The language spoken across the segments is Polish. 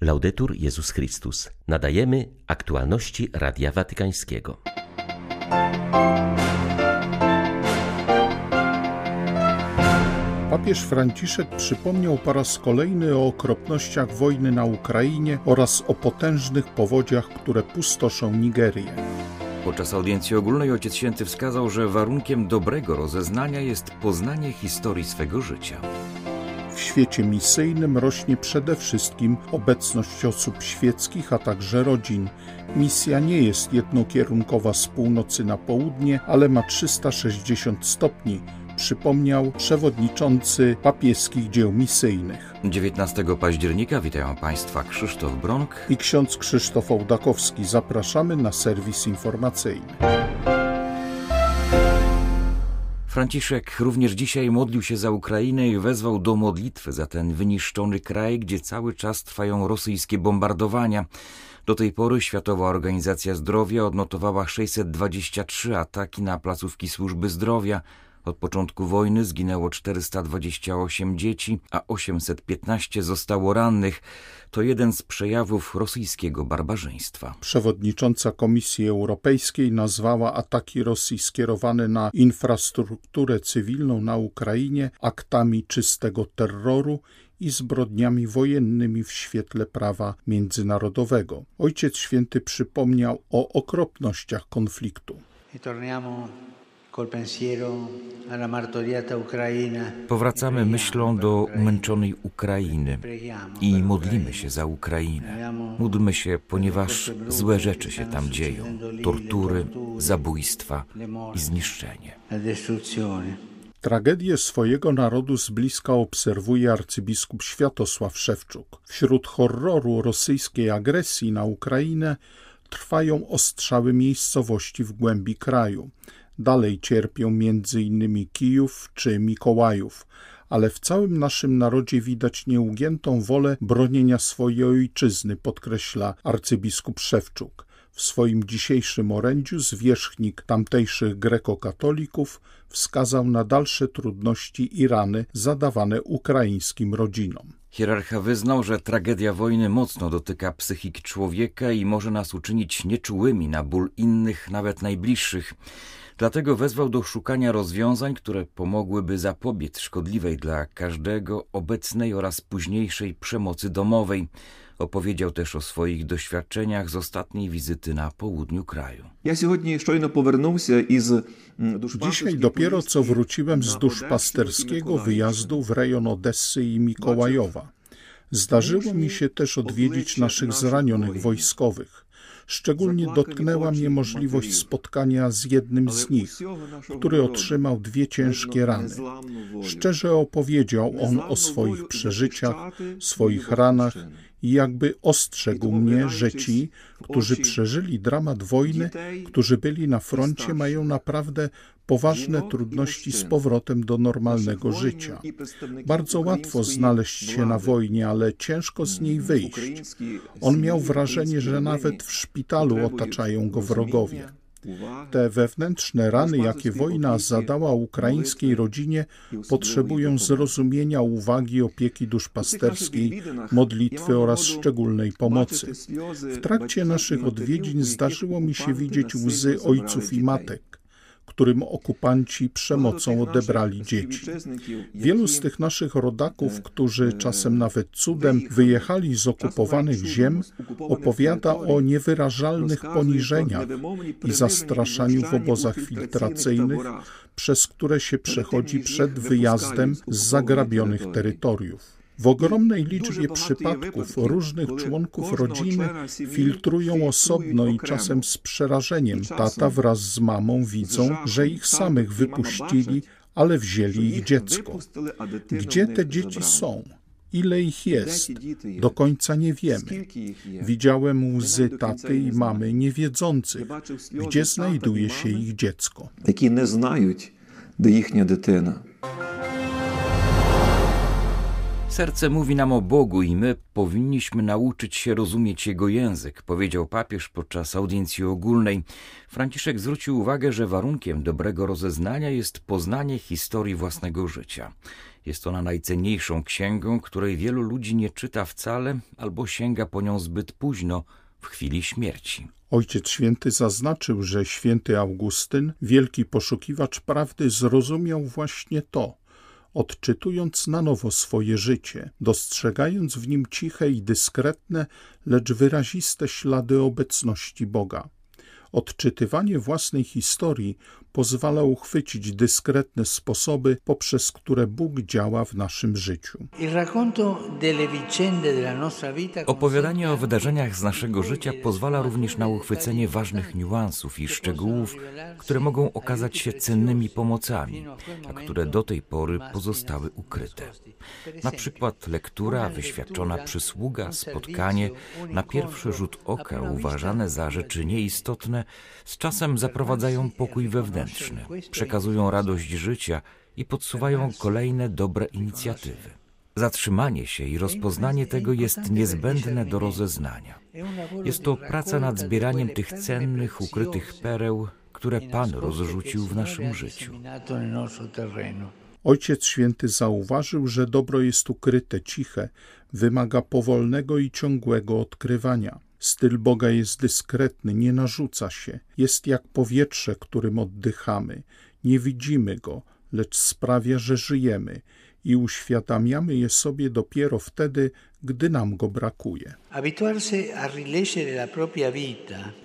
Laudetur Jezus Chrystus. Nadajemy aktualności Radia Watykańskiego. Papież Franciszek przypomniał po raz kolejny o okropnościach wojny na Ukrainie oraz o potężnych powodziach, które pustoszą Nigerię. Podczas audiencji ogólnej Ojciec Święty wskazał, że warunkiem dobrego rozeznania jest poznanie historii swego życia. W świecie misyjnym rośnie przede wszystkim obecność osób świeckich, a także rodzin. Misja nie jest jednokierunkowa z północy na południe, ale ma 360 stopni, przypomniał przewodniczący papieskich dzieł misyjnych. 19 października witają Państwa Krzysztof Bronk i ksiądz Krzysztof Ołdakowski. Zapraszamy na serwis informacyjny. Franciszek również dzisiaj modlił się za Ukrainę i wezwał do modlitwy za ten wyniszczony kraj, gdzie cały czas trwają rosyjskie bombardowania. Do tej pory Światowa Organizacja Zdrowia odnotowała 623 ataki na placówki służby zdrowia. Od początku wojny zginęło 428 dzieci, a 815 zostało rannych. To jeden z przejawów rosyjskiego barbarzyństwa. Przewodnicząca Komisji Europejskiej nazwała ataki Rosji skierowane na infrastrukturę cywilną na Ukrainie aktami czystego terroru i zbrodniami wojennymi w świetle prawa międzynarodowego. Ojciec Święty przypomniał o okropnościach konfliktu. Powracamy myślą do umęczonej Ukrainy i modlimy się za Ukrainę. Módlmy się, ponieważ złe rzeczy się tam dzieją: tortury, zabójstwa i zniszczenie. Tragedię swojego narodu z bliska obserwuje arcybiskup Światosław Szewczuk. Wśród horroru rosyjskiej agresji na Ukrainę trwają ostrzały miejscowości w głębi kraju. Dalej cierpią m.in. Kijów czy Mikołajów, ale w całym naszym narodzie widać nieugiętą wolę bronienia swojej ojczyzny, podkreśla arcybiskup Szewczuk. W swoim dzisiejszym orędziu zwierzchnik tamtejszych grekokatolików wskazał na dalsze trudności i rany zadawane ukraińskim rodzinom. Hierarcha wyznał, że tragedia wojny mocno dotyka psychiki człowieka i może nas uczynić nieczułymi na ból innych, nawet najbliższych. Dlatego wezwał do szukania rozwiązań, które pomogłyby zapobiec szkodliwej dla każdego obecnej oraz późniejszej przemocy domowej. Opowiedział też o swoich doświadczeniach z ostatniej wizyty na południu kraju. Dzisiaj dopiero co wróciłem z duszpasterskiego wyjazdu w rejon Odessy i Mikołajowa. Zdarzyło mi się też odwiedzić naszych zranionych wojskowych. Szczególnie dotknęła mnie możliwość spotkania z jednym z nich, który otrzymał dwie ciężkie rany. Szczerze opowiedział on o swoich przeżyciach, swoich ranach i jakby ostrzegł mnie, że ci, którzy przeżyli dramat wojny, którzy byli na froncie, mają naprawdę poważne trudności z powrotem do normalnego życia. Bardzo łatwo znaleźć się na wojnie, ale ciężko z niej wyjść. On miał wrażenie, że nawet w szpitalu otaczają go wrogowie. Te wewnętrzne rany, jakie wojna zadała ukraińskiej rodzinie, potrzebują zrozumienia, uwagi, opieki duszpasterskiej, modlitwy oraz szczególnej pomocy. W trakcie naszych odwiedzin zdarzyło mi się widzieć łzy ojców i matek którym okupanci przemocą odebrali dzieci. Wielu z tych naszych rodaków, którzy czasem nawet cudem wyjechali z okupowanych ziem, opowiada o niewyrażalnych poniżeniach i zastraszaniu w obozach filtracyjnych, przez które się przechodzi przed wyjazdem z zagrabionych terytoriów. W ogromnej liczbie przypadków różnych członków rodziny filtrują osobno i czasem z przerażeniem. Tata wraz z mamą widzą, że ich samych wypuścili, ale wzięli ich dziecko. Gdzie te dzieci są? Ile ich jest? Do końca nie wiemy. Widziałem łzy taty i mamy niewiedzących, gdzie znajduje się ich dziecko. Які не знають, де їхня дитина. Serce mówi nam o Bogu i my powinniśmy nauczyć się rozumieć Jego język, powiedział papież podczas audiencji ogólnej. Franciszek zwrócił uwagę, że warunkiem dobrego rozeznania jest poznanie historii własnego życia. Jest ona najcenniejszą księgą, której wielu ludzi nie czyta wcale albo sięga po nią zbyt późno, w chwili śmierci. Ojciec Święty zaznaczył, że święty Augustyn, wielki poszukiwacz prawdy, zrozumiał właśnie to, odczytując na nowo swoje życie, dostrzegając w nim ciche i dyskretne, lecz wyraziste ślady obecności Boga. Odczytywanie własnej historii pozwala uchwycić dyskretne sposoby, poprzez które Bóg działa w naszym życiu. Opowiadanie o wydarzeniach z naszego życia pozwala również na uchwycenie ważnych niuansów i szczegółów, które mogą okazać się cennymi pomocami, a które do tej pory pozostały ukryte. Na przykład lektura, wyświadczona przysługa, spotkanie, na pierwszy rzut oka uważane za rzeczy nieistotne, z czasem zaprowadzają pokój wewnętrzny, przekazują radość życia i podsuwają kolejne dobre inicjatywy. Zatrzymanie się i rozpoznanie tego jest niezbędne do rozeznania. Jest to praca nad zbieraniem tych cennych, ukrytych pereł, które Pan rozrzucił w naszym życiu. Ojciec Święty zauważył, że dobro jest ukryte, ciche, wymaga powolnego i ciągłego odkrywania. Styl Boga jest dyskretny, nie narzuca się, jest jak powietrze, którym oddychamy. Nie widzimy go, lecz sprawia, że żyjemy i uświadamiamy je sobie dopiero wtedy, gdy nam go brakuje.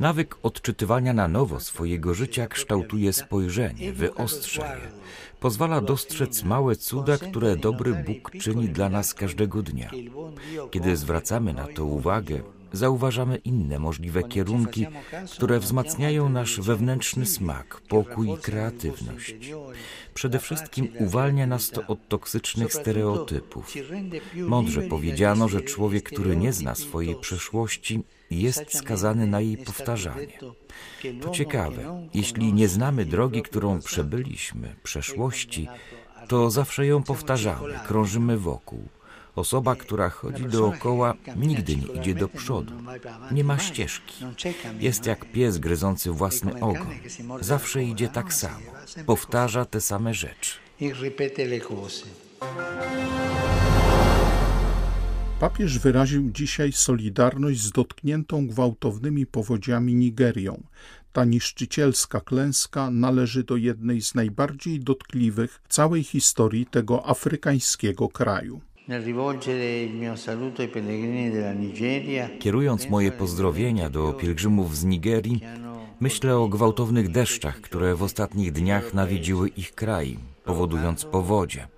Nawyk odczytywania na nowo swojego życia kształtuje spojrzenie, wyostrza je. Pozwala dostrzec małe cuda, które dobry Bóg czyni dla nas każdego dnia. Kiedy zwracamy na to uwagę, zauważamy inne możliwe kierunki, które wzmacniają nasz wewnętrzny smak, pokój i kreatywność. Przede wszystkim uwalnia nas to od toksycznych stereotypów. Mądrze powiedziano, że człowiek, który nie zna swojej przeszłości, jest skazany na jej powtarzanie. To ciekawe, jeśli nie znamy drogi, którą przebyliśmy, przeszłości, to zawsze ją powtarzamy, krążymy wokół. Osoba, która chodzi dookoła, nigdy nie idzie do przodu. Nie ma ścieżki. Jest jak pies gryzący własny ogon. Zawsze idzie tak samo. Powtarza te same rzeczy. Papież wyraził dzisiaj solidarność z dotkniętą gwałtownymi powodziami Nigerią. Ta niszczycielska klęska należy do jednej z najbardziej dotkliwych w całej historii tego afrykańskiego kraju. Kierując moje pozdrowienia do pielgrzymów z Nigerii, myślę o gwałtownych deszczach, które w ostatnich dniach nawiedziły ich kraj, powodując powodzie.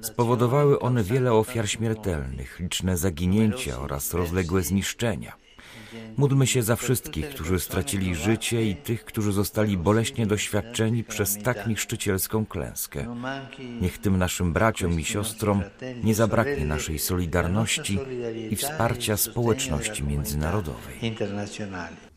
Spowodowały one wiele ofiar śmiertelnych, liczne zaginięcia oraz rozległe zniszczenia. Módlmy się za wszystkich, którzy stracili życie i tych, którzy zostali boleśnie doświadczeni przez tak niszczycielską klęskę. Niech tym naszym braciom i siostrom nie zabraknie naszej solidarności i wsparcia społeczności międzynarodowej.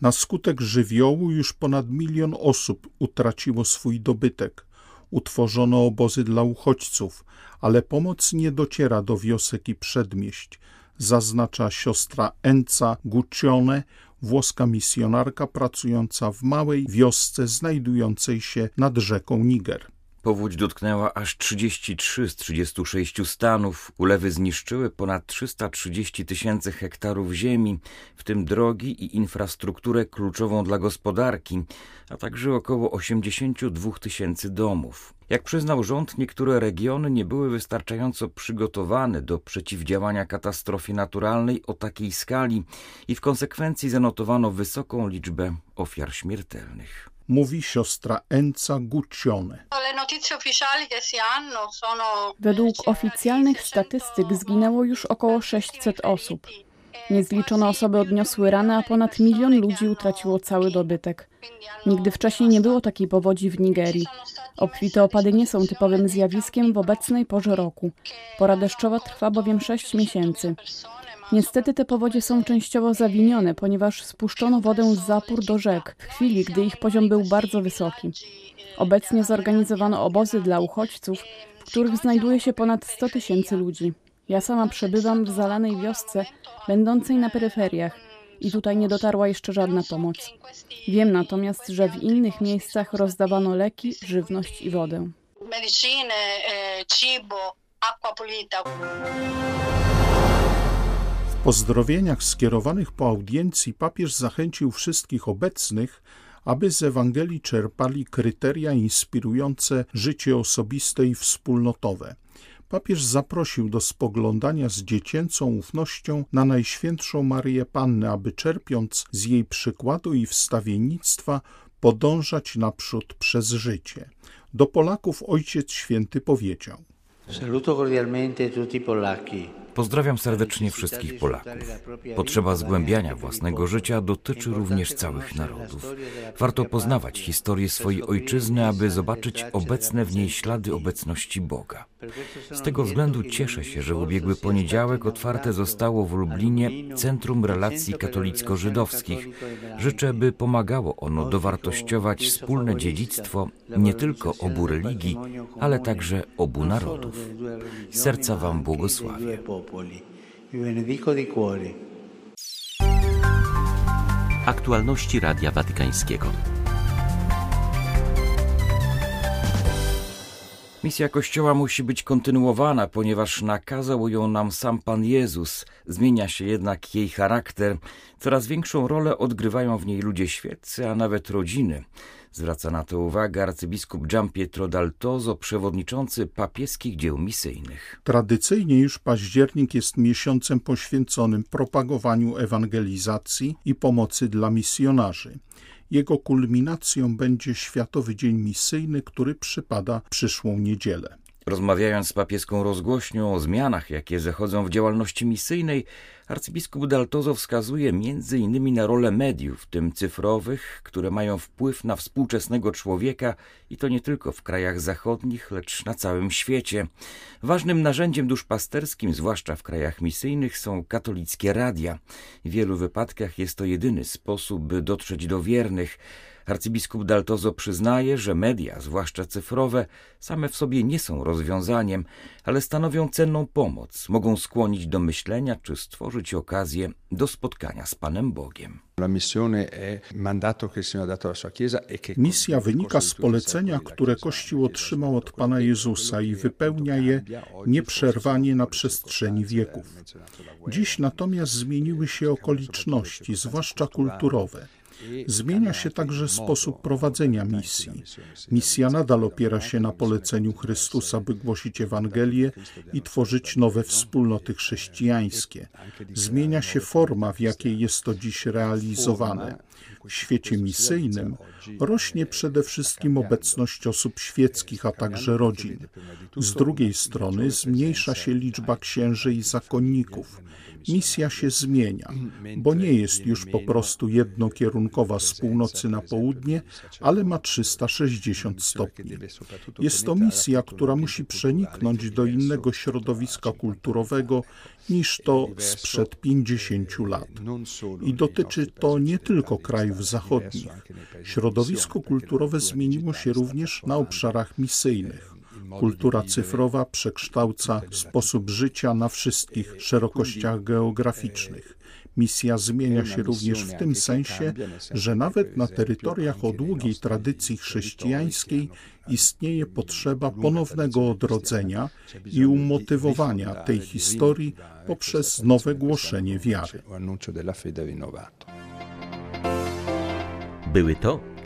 Na skutek żywiołu już ponad milion osób utraciło swój dobytek. Utworzono obozy dla uchodźców, ale pomoc nie dociera do wiosek i przedmieść zaznacza siostra Enca Guccione, włoska misjonarka pracująca w małej wiosce znajdującej się nad rzeką Niger. Powódź dotknęła aż 33 z 36 stanów. Ulewy zniszczyły ponad 330 tysięcy hektarów ziemi, w tym drogi i infrastrukturę kluczową dla gospodarki, a także około 82 tysięcy domów. Jak przyznał rząd, niektóre regiony nie były wystarczająco przygotowane do przeciwdziałania katastrofie naturalnej o takiej skali i w konsekwencji zanotowano wysoką liczbę ofiar śmiertelnych mówi siostra Enca Guccione. Według oficjalnych statystyk zginęło już około 600 osób. Niezliczone osoby odniosły rany, a ponad milion ludzi utraciło cały dobytek. Nigdy wcześniej nie było takiej powodzi w Nigerii. Obfite opady nie są typowym zjawiskiem w obecnej porze roku. Pora deszczowa trwa bowiem 6 miesięcy. Niestety te powodzie są częściowo zawinione, ponieważ spuszczono wodę z zapór do rzek w chwili, gdy ich poziom był bardzo wysoki. Obecnie zorganizowano obozy dla uchodźców, w których znajduje się ponad 100 tysięcy ludzi. Ja sama przebywam w zalanej wiosce, będącej na peryferiach i tutaj nie dotarła jeszcze żadna pomoc. Wiem natomiast, że w innych miejscach rozdawano leki, żywność i wodę. Medicine, cibo, W pozdrowieniach skierowanych po audiencji papież zachęcił wszystkich obecnych, aby z Ewangelii czerpali kryteria inspirujące życie osobiste i wspólnotowe. Papież zaprosił do spoglądania z dziecięcą ufnością na Najświętszą Marię Pannę, aby czerpiąc z jej przykładu i wstawiennictwa podążać naprzód przez życie. Do Polaków Ojciec Święty powiedział: Pozdrawiam serdecznie wszystkich Polaków. Potrzeba zgłębiania własnego życia dotyczy również całych narodów. Warto poznawać historię swojej ojczyzny, aby zobaczyć obecne w niej ślady obecności Boga. Z tego względu cieszę się, że ubiegły poniedziałek otwarte zostało w Lublinie Centrum Relacji Katolicko-Żydowskich. Życzę, by pomagało ono dowartościować wspólne dziedzictwo nie tylko obu religii, ale także obu narodów. Z serca Wam błogosławię. Aktualności Radia Watykańskiego. Misja Kościoła musi być kontynuowana, ponieważ nakazał ją nam sam Pan Jezus. Zmienia się jednak jej charakter. Coraz większą rolę odgrywają w niej ludzie świeccy, a nawet rodziny. Zwraca na to uwagę arcybiskup Gian Pietro Daltozo, przewodniczący papieskich dzieł misyjnych. Tradycyjnie już październik jest miesiącem poświęconym propagowaniu ewangelizacji i pomocy dla misjonarzy. Jego kulminacją będzie Światowy Dzień Misyjny, który przypada przyszłą niedzielę. Rozmawiając z papieską rozgłośnią o zmianach, jakie zachodzą w działalności misyjnej, arcybiskup Daltozo wskazuje innymi na rolę mediów, w tym cyfrowych, które mają wpływ na współczesnego człowieka i to nie tylko w krajach zachodnich, lecz na całym świecie. Ważnym narzędziem duszpasterskim, zwłaszcza w krajach misyjnych, są katolickie radia. W wielu wypadkach jest to jedyny sposób, by dotrzeć do wiernych. Arcybiskup Daltozo przyznaje, że media, zwłaszcza cyfrowe, same w sobie nie są rozwiązaniem, ale stanowią cenną pomoc, mogą skłonić do myślenia czy stworzyć okazję do spotkania z Panem Bogiem. Misja wynika z polecenia, które Kościół otrzymał od Pana Jezusa i wypełnia je nieprzerwanie na przestrzeni wieków. Dziś natomiast zmieniły się okoliczności, zwłaszcza kulturowe. Zmienia się także sposób prowadzenia misji. Misja nadal opiera się na poleceniu Chrystusa, by głosić Ewangelię i tworzyć nowe wspólnoty chrześcijańskie. Zmienia się forma, w jakiej jest to dziś realizowane. W świecie misyjnym rośnie przede wszystkim obecność osób świeckich, a także rodzin. Z drugiej strony zmniejsza się liczba księży i zakonników. Misja się zmienia, bo nie jest już po prostu jednokierunkowa z północy na południe, ale ma 360 stopni. Jest to misja, która musi przeniknąć do innego środowiska kulturowego niż to sprzed 50 lat. I dotyczy to nie tylko krajów zachodnich. Środowisko kulturowe zmieniło się również na obszarach misyjnych. Kultura cyfrowa przekształca sposób życia na wszystkich szerokościach geograficznych. Misja zmienia się również w tym sensie, że nawet na terytoriach o długiej tradycji chrześcijańskiej istnieje potrzeba ponownego odrodzenia i umotywowania tej historii poprzez nowe głoszenie wiary. Były to